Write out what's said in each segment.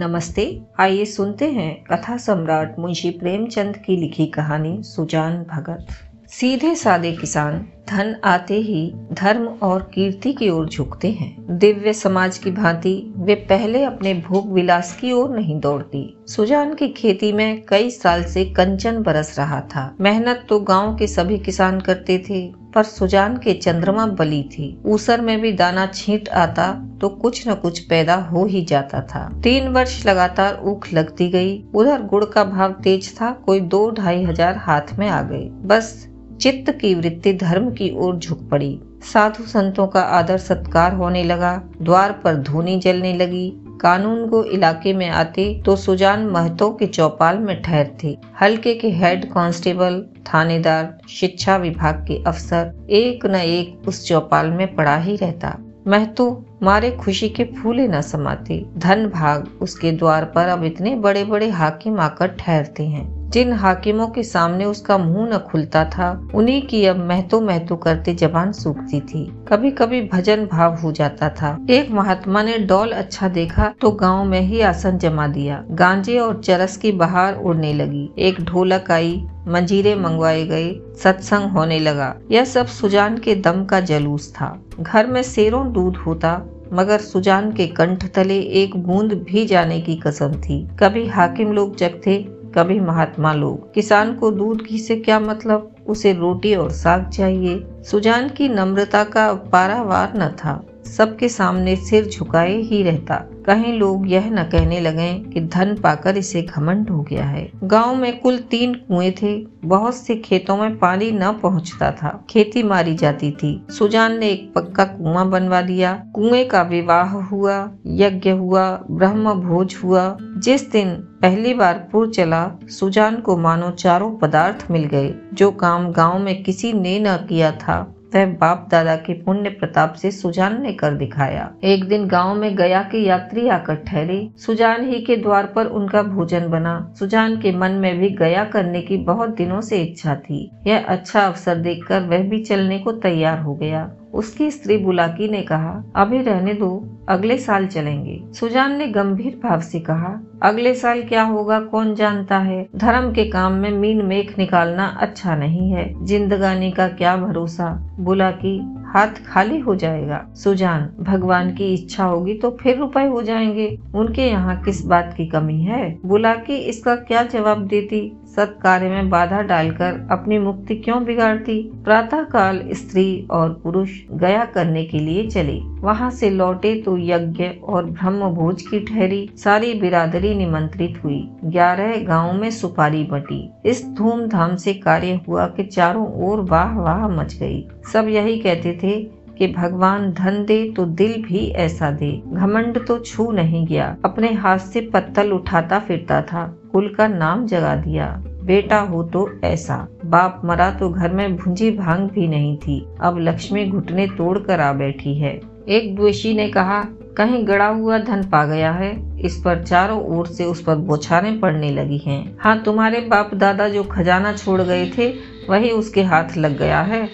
नमस्ते, आइए सुनते हैं कथा सम्राट मुंशी प्रेमचंद की लिखी कहानी सुजान भगत। सीधे सादे किसान धन आते ही धर्म और कीर्ति की ओर झुकते हैं। दिव्य समाज की भांति वे पहले अपने भोग विलास की ओर नहीं दौड़ती। सुजान की खेती में कई साल से कंचन बरस रहा था। मेहनत तो गाँव के सभी किसान करते थे, पर सुजान के चंद्रमा बली थी। ऊसर में भी दाना छींट आता तो कुछ न कुछ पैदा हो ही जाता था। तीन वर्ष लगातार ऊख लगती गई। उधर गुड़ का भाव तेज था, कोई दो ढाई हज़ार हाथ में आ गए। बस चित्त की वृत्ति धर्म की ओर झुक पड़ी। साधु संतों का आदर सत्कार होने लगा। द्वार पर धूनी जलने लगी। कानून को इलाके में आते तो सुजान महतो के चौपाल में ठहरते हल्के के हेड कांस्टेबल, थानेदार, शिक्षा विभाग के अफसर एक न एक उस चौपाल में पड़ा ही रहता। महतो मारे खुशी के फूले न समाते। धन भाग उसके द्वार पर अब इतने बड़े बड़े हाकिम आकर ठहरते हैं। जिन हाकिमों के सामने उसका मुँह न खुलता था, उन्हीं की अब महतो महतो करते जबान सूखती थी। कभी कभी भजन भाव हो जाता था। एक महात्मा ने डॉल अच्छा देखा तो गाँव में ही आसन जमा दिया। गांजे और चरस की बहार उड़ने लगी। एक ढोलक आई, मंजीरे मंगवाए गए, सत्संग होने लगा। यह सब सुजान के दम का जलूस था। घर में शेरों दूध होता मगर सुजान के कंठ तले एक बूंद भी जाने की कसम थी। कभी हाकिम लोग जग थे कभी महात्मा लोग। किसान को दूध, घी से क्या मतलब? उसे रोटी और साग चाहिए। सुजान की नम्रता का पारावार न था। सबके सामने सिर झुकाए ही रहता। कहीं लोग यह न कहने लगे कि धन पाकर इसे घमंड हो गया है। गाँव में कुल तीन कुएँ थे। बहुत से खेतों में पानी न पहुँचता था। खेती मारी जाती थी। सुजान ने एक पक्का कुआँ बनवा दिया कुएँ का विवाह हुआ, यज्ञ हुआ, ब्रह्म भोज हुआ। जिस दिन पहली बार पुर चला, सुजान को मानो चारों पदार्थ मिल गए, जो काम गाँव में किसी ने न किया था। वह बाप दादा के पुण्य प्रताप से सुजान ने कर दिखाया। एक दिन गाँव में गया के यात्री आकर ठहरे। सुजान ही के द्वार पर उनका भोजन बना। सुजान के मन में भी गया करने की बहुत दिनों से इच्छा थी। यह अच्छा अवसर देखकर वह भी चलने को तैयार हो गया। उसकी स्त्री बुलाकी ने कहा, अभी रहने दो, अगले साल चलेंगे। सुजान ने गंभीर भाव से कहा, अगले साल क्या होगा, कौन जानता है? धर्म के काम में मीन मेख निकालना अच्छा नहीं है। जिंदगानी का क्या भरोसा? बुलाकी, हाथ खाली हो जाएगा। सुजान, भगवान की इच्छा होगी तो फिर रुपए हो जाएँगे। उनके यहाँ किस बात की कमी है? बुलाकी इसका क्या जवाब देती? सत्कार्य में बाधा डालकर अपनी मुक्ति क्यों बिगाड़ती? प्रातः काल स्त्री और पुरुष गया करने के लिए चले। वहाँ से लौटे तो यज्ञ और ब्रह्म भोज की ठहरी सारी बिरादरी निमंत्रित हुई। ग्यारह गाँव में सुपारी बटी। इस धूमधाम से कार्य हुआ कि चारों ओर वाह वाह मच गई। सब यही कहते थे कि भगवान धन दे तो दिल भी ऐसा दे। घमंड तो छू नहीं गया। अपने हाथ से पत्तल उठाता फिरता था। कुल का नाम जगा दिया। बेटा हो तो ऐसा। बाप मरा तो घर में भुंजी भाँग भी नहीं थी। अब लक्ष्मी घुटने तोड़ कर आ बैठी है। एक द्वेषी ने कहा, कहीं गड़ा हुआ धन पा गया है। इस पर चारों ओर से उस पर बोछारें पड़ने लगी हैं। हाँ तुम्हारे बाप दादा जो खजाना छोड़ गए थे, वही उसके हाथ लग गया है।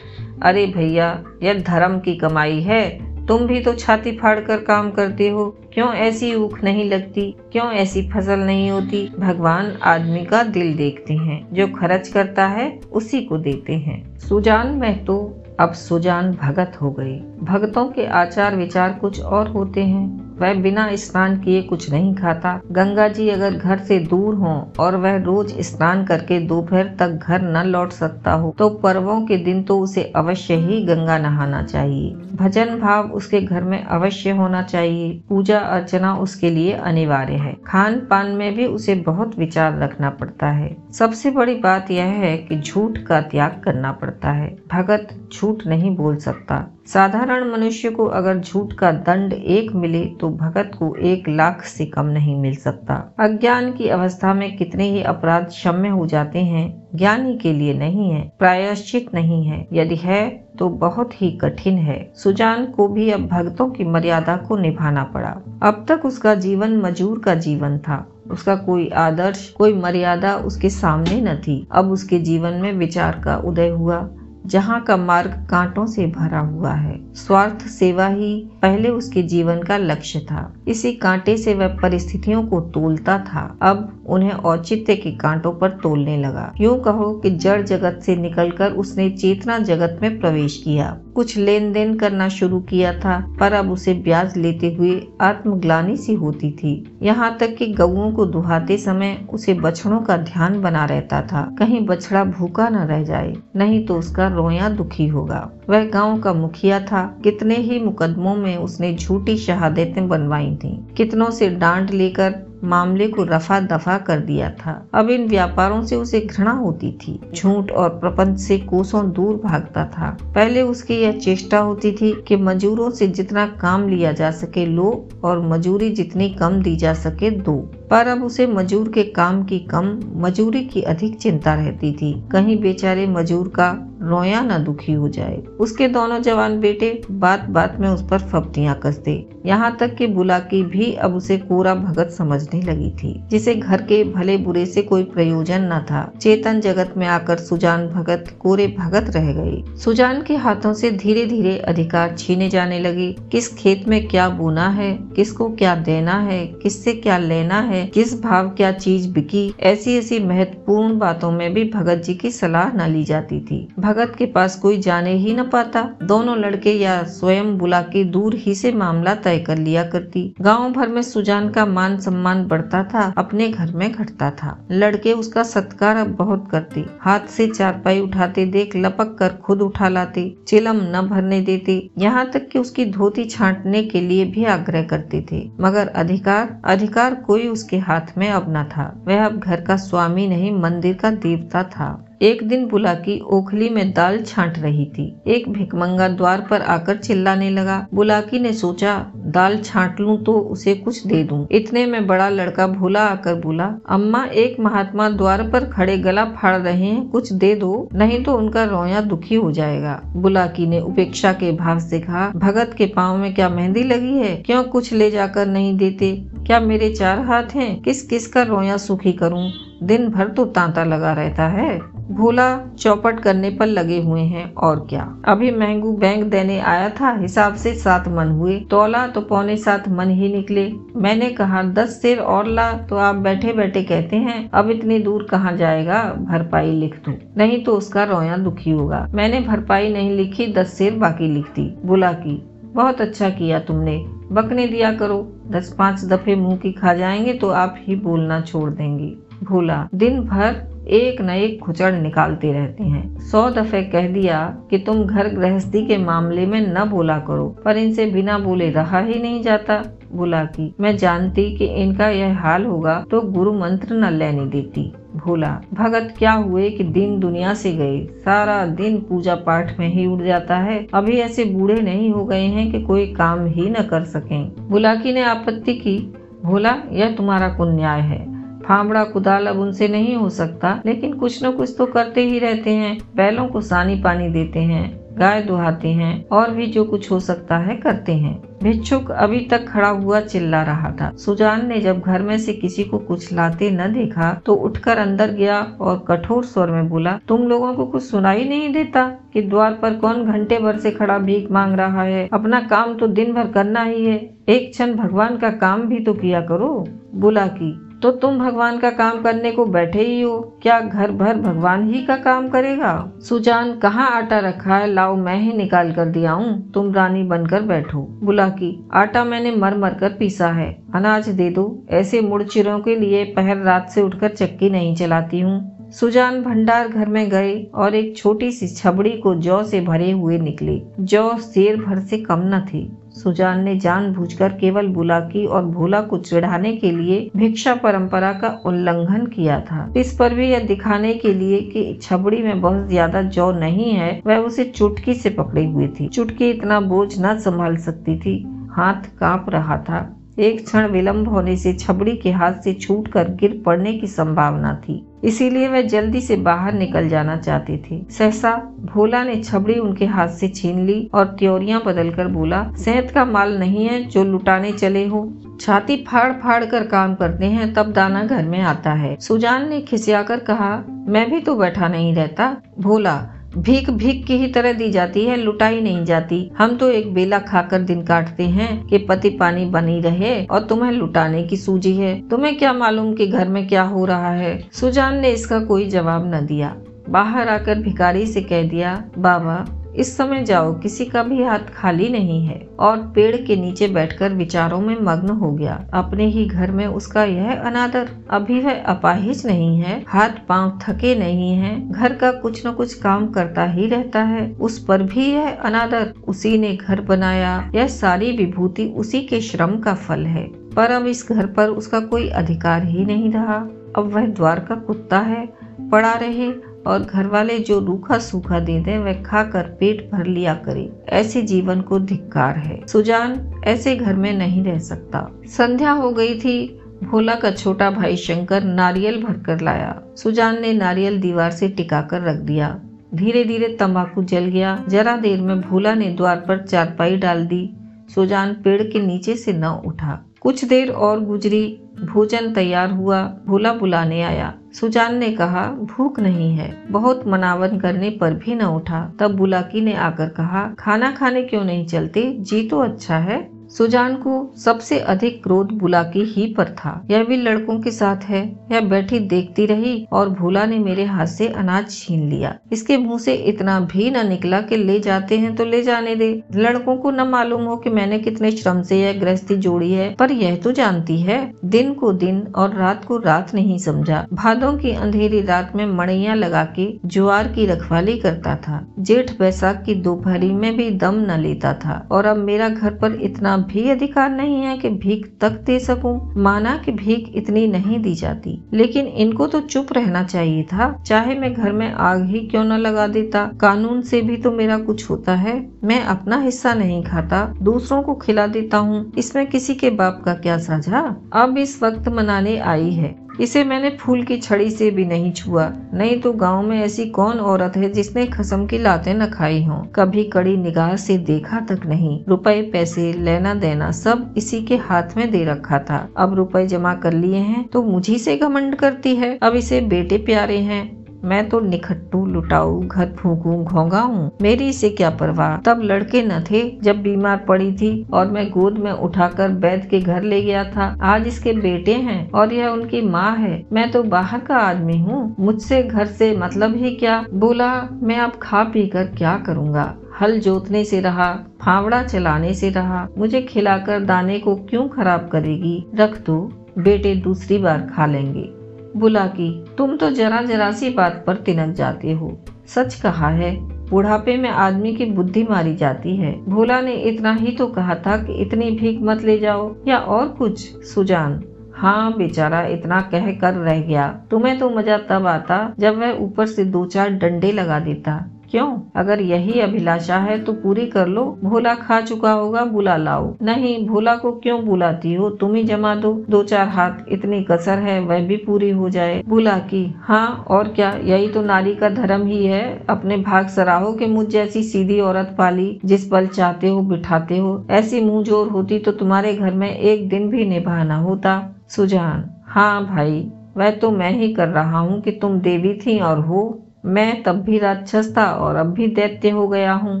अरे भैया, यह धर्म की कमाई है। तुम भी तो छाती फाड़ कर काम करते हो। क्यों ऐसी ऊख नहीं लगती? क्यों ऐसी फ़सल नहीं होती? भगवान आदमी का दिल देखते हैं। जो खर्च करता है, उसी को देते हैं। सुजान में तो अब सुजान भगत हो गई भगतों के आचार विचार कुछ और होते हैं। वह बिना स्नान किए कुछ नहीं खाता। गंगा जी अगर घर से दूर हो और वह रोज स्नान करके दोपहर तक घर न लौट सकता हो तो पर्वों के दिन तो उसे अवश्य ही गंगा नहाना चाहिए। भजन भाव उसके घर में अवश्य होना चाहिए। पूजा अर्चना उसके लिए अनिवार्य है। खान पान में भी उसे बहुत विचार रखना पड़ता है। सबसे बड़ी बात यह है कि झूठ का त्याग करना पड़ता है। भगत झूठ नहीं बोल सकता। साधारण मनुष्य को अगर झूठ का दंड एक मिले तो भगत को एक लाख से कम नहीं मिल सकता। अज्ञान की अवस्था में कितने ही अपराध क्षम्य हो जाते हैं, ज्ञानी के लिए नहीं है, प्रायश्चित नहीं है। यदि है तो बहुत ही कठिन है। सुजान को भी अब भक्तों की मर्यादा को निभाना पड़ा। अब तक उसका जीवन मजूर का जीवन था। उसका कोई आदर्श, कोई मर्यादा उसके सामने न थी। अब उसके जीवन में विचार का उदय हुआ। जहाँ का मार्ग कांटों से भरा हुआ है। स्वार्थ सेवा ही पहले उसके जीवन का लक्ष्य था। इसी कांटे से वह परिस्थितियों को तोलता था। अब उन्हें औचित्य के कांटों पर तोलने लगा। यूँ कहो कि जड़ जगत से निकलकर उसने चेतना जगत में प्रवेश किया। कुछ लेन देन करना शुरू किया था, पर अब उसे ब्याज लेते हुए आत्मग्लानी सी होती थी। यहाँ तक कि गऊ को दुहाते समय उसे बछड़ों का ध्यान बना रहता था। कहीं बछड़ा भूखा न रह जाए, नहीं तो उसका रोया दुखी होगा। वह गाँव का मुखिया था। कितने ही मुकदमों में उसने झूठी शहादतें बनवाई थी। कितनों से डांट लेकर मामले को रफा दफ़ा कर दिया था। अब इन व्यापारों से उसे घृणा होती थी। झूठ और प्रपंच से कोसों दूर भागता था। पहले उसकी यह चेष्टा होती थी कि मजूरों से जितना काम लिया जा सके लो और मजूरी जितनी कम दी जा सके दो। पर अब उसे मजूर के काम की कम, मजूरी की अधिक चिंता रहती थी। कहीं बेचारे मजूर का रोया न दुखी हो जाए। उसके दोनों जवान बेटे बात बात में उस पर फपतियाँ कसते। यहाँ तक कि बुलाकी भी अब उसे कोरा भगत समझने लगी थी, जिसे घर के भले बुरे से कोई प्रयोजन न था। चेतन जगत में आकर सुजान भगत, कोरे भगत रह गई सुजान के हाथों से धीरे धीरे अधिकार छीने जाने लगे। किस खेत में क्या बोना है, किसको क्या देना है, किससे क्या लेना है किस भाव क्या चीज़ बिकी? ऐसी ऐसी महत्वपूर्ण बातों में भी भगत जी की सलाह न ली जाती थी। भगत के पास कोई जाने ही न पाता। दोनों लड़के या स्वयं बुला के दूर ही से मामला तय कर लिया करती। गाँव भर में सुजान का मान सम्मान बढ़ता था, अपने घर में घटता था। लड़के उसका सत्कार बहुत करते। हाथ से चारपाई उठाते देख लपक कर खुद उठा लाते। चिलम न भरने देते। यहाँ तक कि उसकी धोती छांटने के लिए भी आग्रह करते थे। मगर अधिकार अधिकार कोई उसके हाथ में अब न था। वह अब घर का स्वामी नहीं, मंदिर का देवता था। एक दिन बुलाकी ओखली में दाल छांट रही थी। एक भिकमंगा द्वार पर आकर चिल्लाने लगा। बुलाकी ने सोचा, दाल छांट लूँ तो उसे कुछ दे दूँ। इतने में बड़ा लड़का भूला आकर बोला, अम्मा, एक महात्मा द्वार पर खड़े गला फाड़ रहे हैं, कुछ दे दो, नहीं तो उनका रोया दुखी हो जाएगा। बुलाकी ने उपेक्षा के भाव से कहा, भगत के पाँव में क्या मेहंदी लगी है? क्यों कुछ ले जाकर नहीं देते? क्या मेरे चार हाथ हैं? किस किस का रोया सुखी करूँ? दिन भर तो तांता लगा रहता है। भोला चौपट करने पर लगे हुए हैं, और क्या? अभी महंगू बैंक देने आया था, हिसाब से सात मन हुए। तोला तो पौने सात मन ही निकले। मैंने कहा, दस शेर और ला। तो आप बैठे बैठे कहते हैं, अब इतनी दूर कहाँ जाएगा? भरपाई लिख दू। नहीं तो उसका रोया दुखी होगा। मैंने भरपाई नहीं लिखी, दस शेर बाकी लिख दी। बुला की, बहुत अच्छा किया तुमने। बकने दिया करो। दस पाँच दफे मुँह की खा जाएँगे तो आप ही बोलना छोड़ देंगे। भोला, दिन भर एक न एक खुचड़ निकालते रहते हैं। सौ दफे कह दिया कि तुम घर गृहस्थी के मामले में न बोला करो, पर इनसे बिना बोले रहा ही नहीं जाता। बुला की, मैं जानती कि इनका यह हाल होगा तो गुरु मंत्र न लेने देती। भोला, भगत क्या हुए कि दिन दुनिया से गए? सारा दिन पूजा पाठ में ही उड़ जाता है। अभी ऐसे बूढ़े नहीं हो गए हैं कि कोई काम ही न कर सकें। बुलाकी ने आपत्ति की, भोला, यह तुम्हारा कुछ न्याय है। फावड़ा, कुदाल अब उनसे नहीं हो सकता, लेकिन कुछ न कुछ तो करते ही रहते हैं। बैलों को सानी पानी देते हैं, गाय दुहाते हैं, और भी जो कुछ हो सकता है करते हैं। भिक्षुक अभी तक खड़ा हुआ चिल्ला रहा था। सुजान ने जब घर में से किसी को कुछ लाते न देखा तो उठकर अंदर गया और कठोर स्वर में बोला, तुम लोगों को कुछ सुनाई नहीं देता कि द्वार पर कौन घंटे भर से खड़ा भीख मांग रहा है? अपना काम तो दिन भर करना ही है। एक क्षण भगवान का काम भी तो किया करो। बुला की तो तुम भगवान का काम करने को बैठे ही हो। क्या घर भर भगवान ही का काम करेगा? सुजान, कहाँ आटा रखा है? लाओ, मैं ही निकाल कर दिया हूँ। तुम रानी बनकर बैठो। बुला की, आटा मैंने मर मर कर पीसा है। अनाज दे दो। ऐसे मुड़चिरों के लिए पहर रात से उठकर चक्की नहीं चलाती हूँ। सुजान भंडार घर में गए और एक छोटी सी छबड़ी को जौ से भरे हुए निकले। जौ शेर भर से कम न थी। सुजान ने जानबूझकर केवल बुलाकी और भोला को चिढ़ाने के लिए भिक्षा परंपरा का उल्लंघन किया था। इस पर भी यह दिखाने के लिए कि छबड़ी में बहुत ज़्यादा जौ नहीं है, वह उसे चुटकी से पकड़ी हुई थी। चुटकी इतना बोझ न संभाल सकती थी, हाथ काँप रहा था। एक क्षण विलंब होने से छबड़ी के हाथ से छूटकर गिर पड़ने की संभावना थी। इसीलिए वह जल्दी से बाहर निकल जाना चाहते थे। सहसा भोला ने छबड़ी उनके हाथ से छीन ली और त्योरियाँ बदलकर बोला, सेहत का माल नहीं है जो लुटाने चले हो। छाती फाड़ फाड़ कर काम करते हैं, तब दाना घर में आता है। सुजान ने खिसिया कर कहा, मैं भी तो बैठा नहीं रहता। भोला भीख भीख की ही तरह दी जाती है, लुटाई नहीं जाती। हम तो एक बेला खाकर दिन काटते हैं कि पति पानी बनी रहे और तुम्हें लुटाने की सूझी है। तुम्हें क्या मालूम कि घर में क्या हो रहा है? सुजान ने इसका कोई जवाब न दिया। बाहर आकर भिखारी से कह दिया, बाबा इस समय जाओ, किसी का भी हाथ खाली नहीं है और पेड़ के नीचे बैठकर विचारों में मग्न हो गया। अपने ही घर में उसका यह अनादर, अभी वह अपाहिज नहीं है, हाथ पाँव थके नहीं है, घर का कुछ न कुछ काम करता ही रहता है, उस पर भी यह अनादर। उसी ने घर बनाया, यह सारी विभूति उसी के श्रम का फल है। पर अब इस घर पर उसका कोई अधिकार ही नहीं रहा। अब वह द्वार का कुत्ता है, पड़ा रहे और घर वाले जो रूखा सूखा दे दे, वह खाकर पेट भर लिया करे। ऐसे जीवन को धिक्कार है। सुजान ऐसे घर में नहीं रह सकता। संध्या हो गई थी, भोला का छोटा भाई शंकर नारियल भरकर लाया। सुजान ने नारियल दीवार से टिकाकर रख दिया। धीरे धीरे तंबाकू जल गया। जरा देर में भोला ने द्वार पर चारपाई डाल दी। सुजान पेड़ के नीचे से न उठा। कुछ देर और गुजरी। भोजन तैयार हुआ, भोला बुलाने आया। सुजान ने कहा, भूख नहीं है। बहुत मनावन करने पर भी न उठा। तब बुलाकी ने आकर कहा, खाना खाने क्यों नहीं चलते? जी तो अच्छा है। सुजान को सबसे अधिक क्रोध बुलाकी ही पर था। यह भी लड़कों के साथ है। यह बैठी देखती रही और भूला ने मेरे हाथ से अनाज छीन लिया। इसके मुँह से इतना भी न निकला कि ले जाते हैं तो ले जाने दे। लड़कों को न मालूम हो कि मैंने कितने श्रम से यह गृहस्थी जोड़ी है, पर यह तो जानती है। दिन को दिन और रात को रात नहीं समझा। भादों की अंधेरी रात में मड़ैया लगा के ज्वार की रखवाली करता था। जेठ बैसाख की दोपहरी में भी दम न लेता था और अब मेरा घर पर इतना भी अधिकार नहीं है कि भीख तक दे सकूँ। माना कि भीख इतनी नहीं दी जाती। लेकिन इनको तो चुप रहना चाहिए था। चाहे मैं घर में आग ही क्यों न लगा देता। कानून से भी तो मेरा कुछ होता है। मैं अपना हिस्सा नहीं खाता। दूसरों को खिला देता हूँ। इसमें किसी के बाप का क्या साझा? अब इस वक्त मनाने आई है। इसे मैंने फूल की छड़ी से भी नहीं छुआ। नहीं तो गाँव में ऐसी कौन औरत है जिसने खसम की लाते न खाई हो? कभी कड़ी निगाह से देखा तक नहीं। रुपए, पैसे, लेना देना सब इसी के हाथ में दे रखा था। अब रुपए जमा कर लिए हैं तो मुझी से घमंड करती है। अब इसे बेटे प्यारे हैं। मैं तो निखट्टू लुटाऊ, घर फूकू घोंगा हूँ मेरी से क्या परवाह? तब लड़के न थे जब बीमार पड़ी थी और मैं गोद में उठाकर बैद के घर ले गया था। आज इसके बेटे हैं और यह उनकी माँ है। मैं तो बाहर का आदमी हूँ। मुझसे घर से मतलब ही क्या? बोला, मैं अब खा पी कर क्या करूँगा? हल जोतने से रहा, फावड़ा चलाने से रहा। मुझे खिलाकर दाने को क्यों खराब करेगी? रख दो बेटे दूसरी बार खा लेंगे। बुला की, तुम तो जरा जरा सी बात पर तिनक जाते हो। सच कहा है, बुढ़ापे में आदमी की बुद्धि मारी जाती है। भोला ने इतना ही तो कहा था कि इतनी भीख मत ले जाओ, या और कुछ? सुजान हाँ बेचारा, इतना कह कर रह गया। तुम्हें तो मज़ा तब आता जब वह ऊपर से दो चार डंडे लगा देता। क्यों? अगर यही अभिलाषा है तो पूरी कर लो। भोला खा चुका होगा बुला लाओ। नहीं, भोला को क्यों बुलाती हो? तुम ही जमा दो। दो चार हाथ, इतनी कसर है, वह भी पूरी हो जाए। बुला की? हाँ और क्या? यही तो नारी का धर्म ही है। अपने भाग सराहो के मुझ जैसी सीधी औरत पाली, जिस पल चाहते हो, बिठाते हो। ऐसी मुँह ज़ोर होती तो तुम्हारे घर में एक दिन भी निभाना होता। सुजान? हाँ भाई, वह तो मैं ही कर रहा हूँ कि तुम देवी थी और हो। मैं तब भी राक्षस था और अब भी दैत्य हो गया हूँ।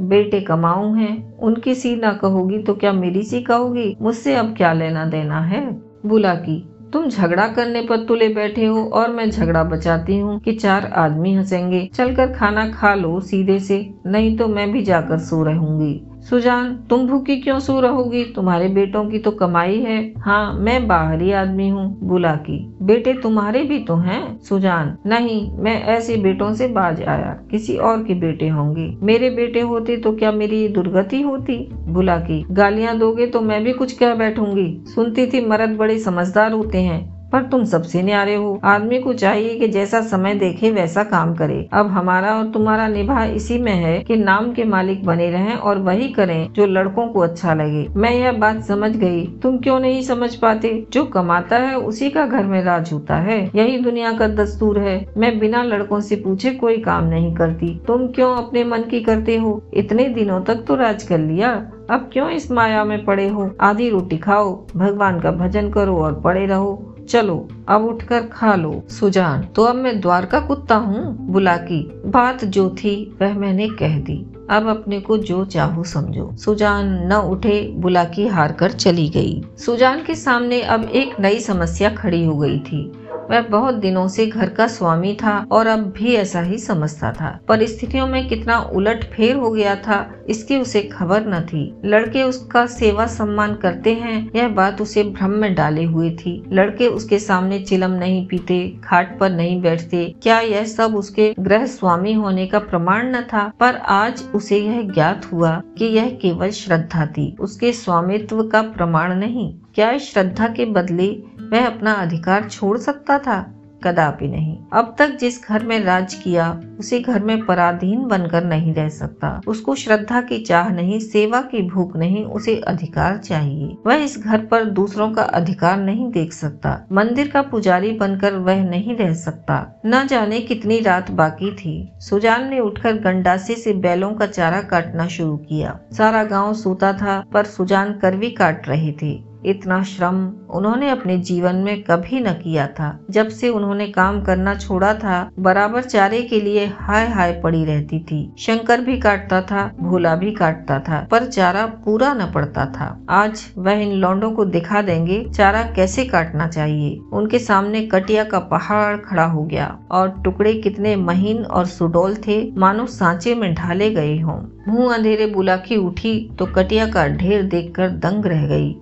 बेटे कमाऊ हैं। उनकी सी ना कहोगी तो क्या मेरी सी कहोगी? मुझसे अब क्या लेना देना है? बुला की, तुम झगड़ा करने पर तुले बैठे हो और मैं झगड़ा बचाती हूँ कि चार आदमी हंसेंगे। चलकर खाना खा लो सीधे से, नहीं तो मैं भी जाकर सो रहूँगी। सुजान, तुम भूखी क्यों सो रहोगी? तुम्हारे बेटों की तो कमाई है। हाँ मैं बाहरी आदमी हूँ, बुला की। बेटे तुम्हारे भी तो हैं, सुजान। नहीं, मैं ऐसे बेटों से बाज आया। किसी और के बेटे होंगे। मेरे बेटे होते तो क्या मेरी दुर्गति होती? बुला की। गालियाँ दोगे तो मैं भी कुछ कह बैठूँगी। सुनती थी मर्द बड़े समझदार होते हैं। पर तुम सबसे न्यारे हो। आदमी को चाहिए कि जैसा समय देखे, वैसा काम करे। अब हमारा और तुम्हारा निभा इसी में है कि नाम के मालिक बने रहें और वही करें जो लड़कों को अच्छा लगे। मैं यह बात समझ गई। तुम क्यों नहीं समझ पाते? जो कमाता है, उसी का घर में राज होता है। यही दुनिया का दस्तूर है। मैं बिना लड़कों से पूछे कोई काम नहीं करती। तुम क्यों अपने मन की करते हो? इतने दिनों तक तो राज कर लिया। अब क्यों इस माया में पड़े हो? आधी रोटी खाओ, भगवान का भजन करो और पड़े रहो। चलो, अब उठकर खा लो, सुजान। तो अब मैं द्वारका कुत्ता हूँ, बुला की। बात जो थी, वह मैंने कह दी। अब अपने को जो चाहो समझो। सुजान न उठे बुलाकी हार कर चली गई। सुजान के सामने अब एक नई समस्या खड़ी हो गई थी। वह बहुत दिनों से घर का स्वामी था और अब भी ऐसा ही समझता था। परिस्थितियों में कितना उलट फेर हो गया था, इसकी उसे खबर न थी। लड़के उसका सेवा सम्मान करते हैं, यह बात उसे भ्रम में डाले हुए थी। लड़के उसके सामने चिलम नहीं पीते, खाट पर नहीं बैठते। क्या यह सब उसके ग्रह स्वामी होने का प्रमाण न था? पर आज उसे यह ज्ञात हुआ कि यह केवल श्रद्धा थी। उसके स्वामित्व का प्रमाण नहीं। क्या श्रद्धा के बदले वह अपना अधिकार छोड़ सकता था, कदापि नहीं। अब तक जिस घर में राज किया, उसी घर में पराधीन बनकर नहीं रह सकता। उसको श्रद्धा की चाह नहीं, सेवा की भूख नहीं, उसे अधिकार चाहिए। वह इस घर पर दूसरों का अधिकार नहीं देख सकता। मंदिर का पुजारी बनकर वह नहीं रह सकता। न जाने कितनी रात बाकी थी। सुजान ने उठकर गंडासे से बैलों का चारा काटना शुरू किया। सारा गाँव सोता था, पर सुजान करवी काट रहे थे। इतना श्रम उन्होंने अपने जीवन में कभी न किया था। जब से उन्होंने काम करना छोड़ा था, बराबर चारे के लिए हाय हाय पड़ी रहती थी। शंकर भी काटता था, भोला भी काटता था, पर चारा पूरा न पड़ता था। आज वह इन लौंडों को दिखा देंगे, चारा कैसे काटना चाहिए? उनके सामने कटिया का पहाड़ खड़ा हो गया, और टुकड़े कितने महीन और सुडोल थे, मानो सांचे में ढाले गए हों। मुँह अंधेरे बुलाकी उठी तो कटिया का ढेर देखकर दंग रह गई।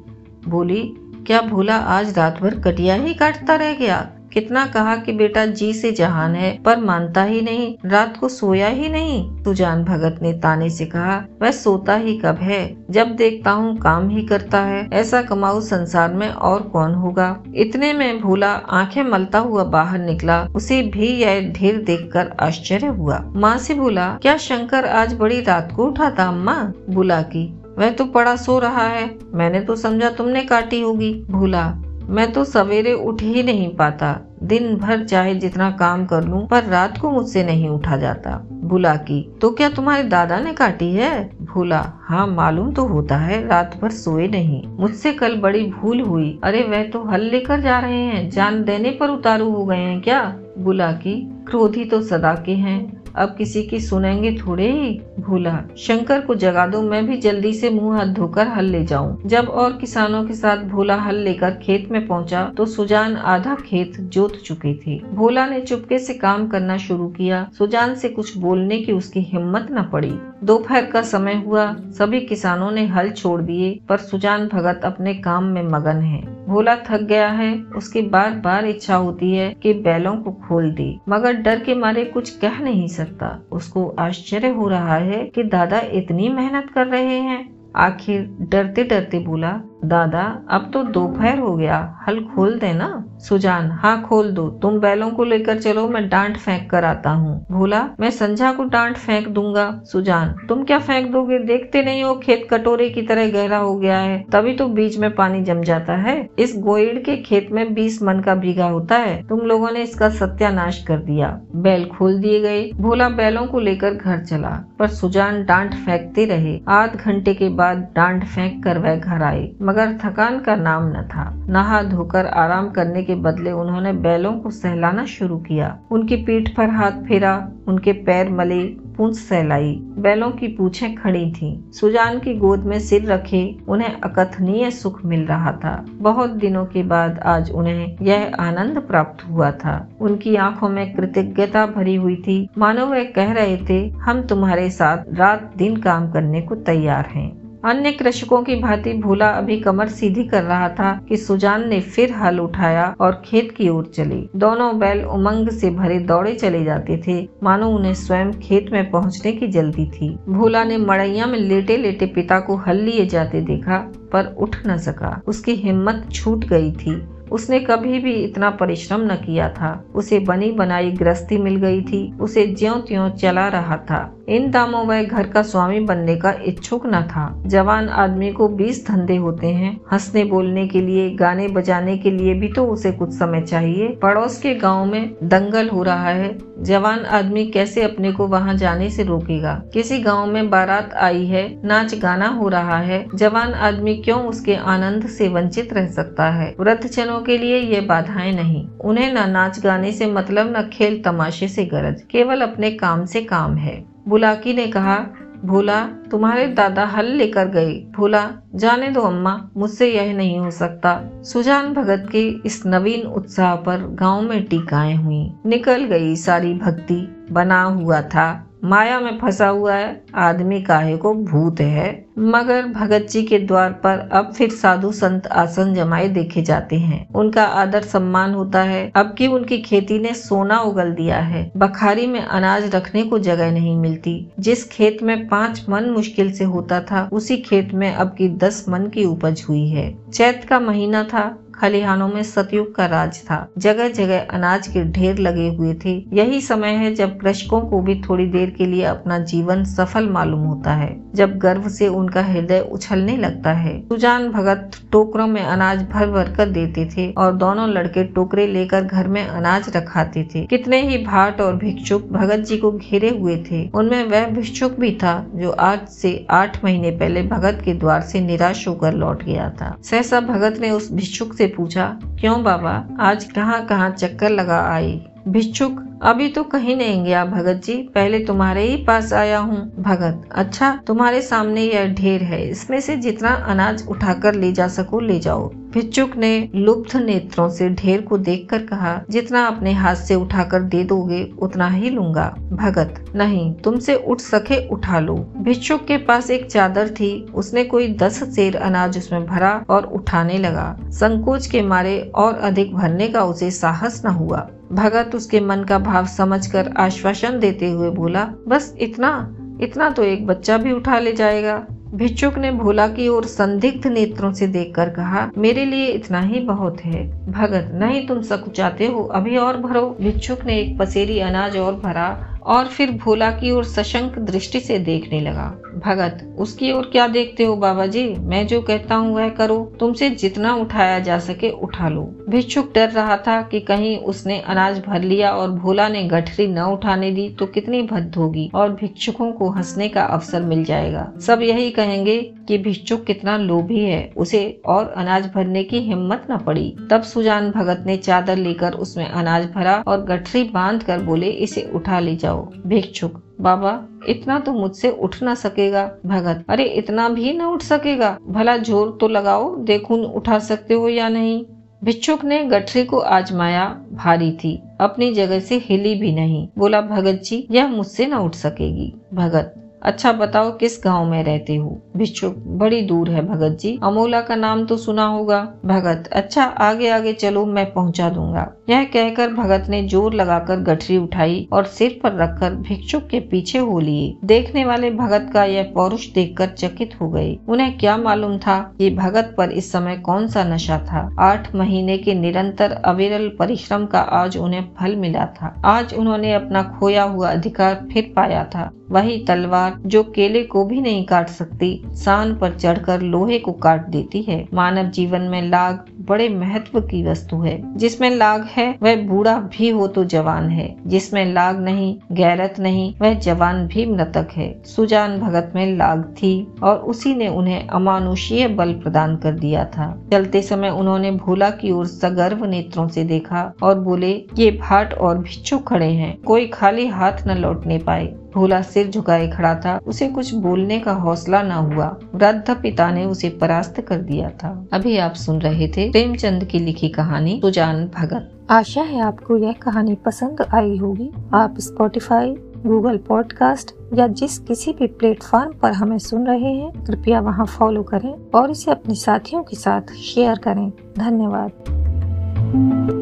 बोली, क्या भोला आज रात भर कटिया ही काटता रह गया? कितना कहा कि बेटा जी से जहान है, पर मानता ही नहीं, रात को सोया ही नहीं? सुजान भगत ने ताने से कहा, वह सोता ही कब है? जब देखता हूँ काम ही करता है, ऐसा कमाऊ संसार में और कौन होगा? इतने में भोला आँखें मलता हुआ बाहर निकला, उसे भी यह ढेर देखकर आश्चर्य हुआ। माँ से बोला, क्या शंकर आज बड़ी रात को उठा था अम्मा? बुला की वह तो पड़ा सो रहा है। मैंने तो समझा तुमने काटी होगी। भूला, मैं तो सवेरे उठ ही नहीं पाता। दिन भर चाहे जितना काम कर लूँ, पर रात को मुझसे नहीं उठा जाता। भूला की तो क्या तुम्हारे दादा ने काटी है? भूला हाँ मालूम तो होता है, रात भर सोए नहीं। मुझसे कल बड़ी भूल हुई। अरे, वह तो हल लेकर जा रहे हैं। जान देने पर उतारू हो गए हैं क्या? बुला की, क्रोधी तो सदा के हैं। अब किसी की सुनेंगे थोड़े ही भूला शंकर को जगा दो, मैं भी जल्दी से मुँह हाथ धोकर हल ले जाऊँ। जब और किसानों के साथ भोला हल लेकर खेत में पहुँचा तो सुजान आधा खेत जोत चुके थे। भोला ने चुपके से काम करना शुरू किया। सुजान से कुछ बोलने की उसकी हिम्मत न पड़ी। दोपहर का समय हुआ, सभी किसानों ने हल छोड़ दिए, पर सुजान भगत अपने काम में मगन है। भोला थक गया है, उसकी बार बार इच्छा होती है कि बैलों को खोल दे, मगर डर के मारे कुछ कह नहीं सकता। उसको आश्चर्य हो रहा है कि दादा इतनी मेहनत कर रहे हैं। आखिर डरते डरते बोला दादा, अब तो दोपहर हो गया। हल खोल दे ना सुजान हाँ खोल दो। तुम बैलों को लेकर चलो, मैं डांट फेंक कर आता हूँ। भोला, मैं संझा को डांट फेंक दूँगा। सुजान, तुम क्या फेंक दोगे? देखते नहीं हो, खेत कटोरे की तरह गहरा हो गया है। तभी तो बीच में पानी जम जाता है। इस गोइड के खेत में बीस मन का बीघा होता है। तुम लोगों ने इसका सत्यानाश कर दिया। बैल खोल दिए गए। भोला, बैलों को लेकर घर चला। पर सुजान डांट फेंकते रहे। आध घंटे के बाद डांट फेंक कर वह घर आए। मगर थकान का नाम न था। नहा धोकर आराम करने के बदले उन्होंने बैलों को सहलाना शुरू किया। उनकी पीठ पर हाथ फेरा, उनके पैर मले, पूंछ सहलाई। बैलों की पूछें खड़ी थीं। सुजान की गोद में सिर रखे, उन्हें अकथनीय सुख मिल रहा था। बहुत दिनों के बाद आज उन्हें यह आनंद प्राप्त हुआ था। उनकी आँखों में कृतज्ञता भरी हुई थी। मानो वह कह रहे थे, हम तुम्हारे साथ रात दिन काम करने को तैयार हैं। अन्य कृषकों की भांति भूला अभी कमर सीधी कर रहा था कि सुजान ने फिर हल उठाया और खेत की ओर चली। दोनों बैल उमंग से भरे दौड़े चले जाते थे। मानो उन्हें स्वयं खेत में पहुँचने की जल्दी थी। भूला ने मड़ैया में लेटे लेटे पिता को हल लिए जाते देखा, पर उठ न सका। उसकी हिम्मत छूट गई थी। उसने कभी भी इतना परिश्रम न किया था। उसे बनी बनाई गृहस्थी मिल गई थी। उसे ज्यो त्यों चला रहा था। इन दामों वह घर का स्वामी बनने का इच्छुक न था। जवान आदमी को बीस धंधे होते हैं। हंसने बोलने के लिए, गाने बजाने के लिए भी तो उसे कुछ समय चाहिए। पड़ोस के गाँव में दंगल हो रहा है। जवान आदमी कैसे अपने को वहाँ जाने से रोकेगा? किसी गाँव में बारात आई है, नाच गाना हो रहा है। जवान आदमी क्यों उसके आनंद से वंचित रह सकता है? वृद्ध जनों के लिए ये बाधाएँ नहीं। उन्हें न ना नाच गाने से मतलब न खेल तमाशे से गरज। केवल अपने काम से काम है। बुलाकी ने कहा, भोला, तुम्हारे दादा हल लेकर गए। भोला, जाने दो अम्मा, मुझसे यह नहीं हो सकता। सुजान भगत के इस नवीन उत्साह पर गाँव में टीकाएँ हुई। निकल गई सारी भक्ति, बना हुआ था। माया में फंसा हुआ है, आदमी काहे को भूत है। मगर भगत जी के द्वार पर अब फिर साधु संत आसन जमाए देखे जाते हैं। उनका आदर सम्मान होता है। अब की उनकी खेती ने सोना उगल दिया है। बखारी में अनाज रखने को जगह नहीं मिलती। जिस खेत में पाँच मन मुश्किल से होता था, उसी खेत में अब की दस मन की उपज हुई है। चैत का महीना था खलिहानों में सतयुग का राज था। जगह जगह अनाज के ढेर लगे हुए थे। यही समय है जब कृषकों को भी थोड़ी देर के लिए अपना जीवन सफल मालूम होता है। जब गर्व से उनका हृदय उछलने लगता है। सुजान भगत टोकरों में अनाज भर भर कर देते थे और दोनों लड़के टोकरे लेकर घर में अनाज रखाते थे। कितने ही भाट और भिक्षुक भगत जी को घेरे हुए थे। उनमें वह भिक्षुक भी था जो आज से आठ महीने पहले भगत के द्वार से निराश होकर लौट गया था। सहसा भगत ने उस भिक्षुक से पूछा क्यों बाबा? आज कहाँ कहाँ चक्कर लगा आई? भिक्षुक, अभी तो कहीं नहीं गया भगत जी, पहले तुम्हारे ही पास आया हूँ। भगत अच्छा तुम्हारे सामने यह ढेर है, इसमें से जितना अनाज उठाकर ले जा सको, ले जाओ। भिक्षुक ने लुप्त नेत्रों से ढेर को देखकर कहा, जितना अपने हाथ से उठाकर दे दोगे, उतना ही लूँगा। भगत, नहीं, तुमसे उठ सके, उठा लो। भिक्षुक के पास एक चादर थी, उसने कोई दस सेर अनाज उसमें भरा और उठाने लगा। संकोच के मारे और अधिक भरने का उसे साहस न हुआ। भगत उसके मन का भाव समझकर आश्वासन देते हुए बोला, बस इतना इतना तो एक बच्चा भी उठा ले जाएगा। भिक्षुक ने भोला की ओर संदिग्ध नेत्रों से देखकर कहा, मेरे लिए इतना ही बहुत है। भगत, नहीं तुम सकुचाते हो, अभी और भरो। भिक्षुक ने एक पसेरी अनाज और भरा और फिर भोला की ओर सशंक दृष्टि से देखने लगा। भगत, उसकी ओर क्या देखते हो बाबा जी मैं जो कहता हूँ वह करो। तुमसे जितना उठाया जा सके उठा लो। भिक्षुक डर रहा था कि कहीं उसने अनाज भर लिया और भोला ने गठरी न उठाने दी तो कितनी भद्द होगी और भिक्षुकों को हंसने का अवसर मिल जाएगा। सब यही कहेंगे कि भिक्षुक कितना लोभी है, उसे और अनाज भरने की हिम्मत न पड़ी। तब सुजान भगत ने चादर लेकर उसमें अनाज भरा और गठरी बाँध कर बोले, इसे उठा ले जाओ, भिक्षुक। बाबा, इतना तो मुझसे उठ ना सकेगा, भगत। अरे, इतना भी न उठ सकेगा। भला ज़ोर तो लगाओ देखूँ उठा सकते हो या नहीं? भिक्षुक ने गठरी को आजमाया, भारी थी। अपनी जगह से हिली भी नहीं। बोला, भगत जी, यह मुझसे न उठ सकेगी। भगत अच्छा बताओ किस गाँव में रहते हो? भिक्षुक बड़ी दूर है भगत जी। अमोला का नाम तो सुना होगा। भगत अच्छा आगे आगे चलो, मैं पहुँचा दूँगा। यह कहकर भगत ने ज़ोर लगाकर गठरी उठाई और सिर पर रखकर भिक्षुक के पीछे हो लिए। देखने वाले भगत का यह पौरुष देखकर चकित हो गए। उन्हें क्या मालूम था कि भगत पर इस समय कौन सा नशा था। आठ महीने के निरंतर अविरल परिश्रम का आज उन्हें फल मिला था। आज उन्होंने अपना खोया हुआ अधिकार फिर पाया था। वही तलवार जो केले को भी नहीं काट सकती सान पर चढ़कर लोहे को काट देती है। मानव जीवन में लाग बड़े महत्व की वस्तु है। जिसमें लाग है, वह बूढ़ा भी हो तो जवान है। जिसमें लाग नहीं, गैरत नहीं, वह जवान भी मृतक है। सुजान भगत में लाग थी और उसी ने उन्हें अमानुषीय बल प्रदान कर दिया था। चलते समय उन्होंने भोला की ओर सगर्व नेत्रों से देखा और बोले, ये भाट और भिक्षु खड़े हैं। कोई खाली हाथ न लौटने पाए। भोला सिर झुकाए खड़ा था। उसे कुछ बोलने का हौसला न हुआ। वृद्ध पिता ने उसे परास्त कर दिया था। अभी आप सुन रहे थे प्रेमचंद की लिखी कहानी, सुजान भगत। आशा है आपको यह कहानी पसंद आई होगी। आप स्पॉटिफाई गूगल पॉडकास्ट या जिस किसी भी प्लेटफॉर्म पर हमें सुन रहे हैं, कृपया वहाँ फॉलो करें और इसे अपने साथियों के साथ शेयर करें। धन्यवाद।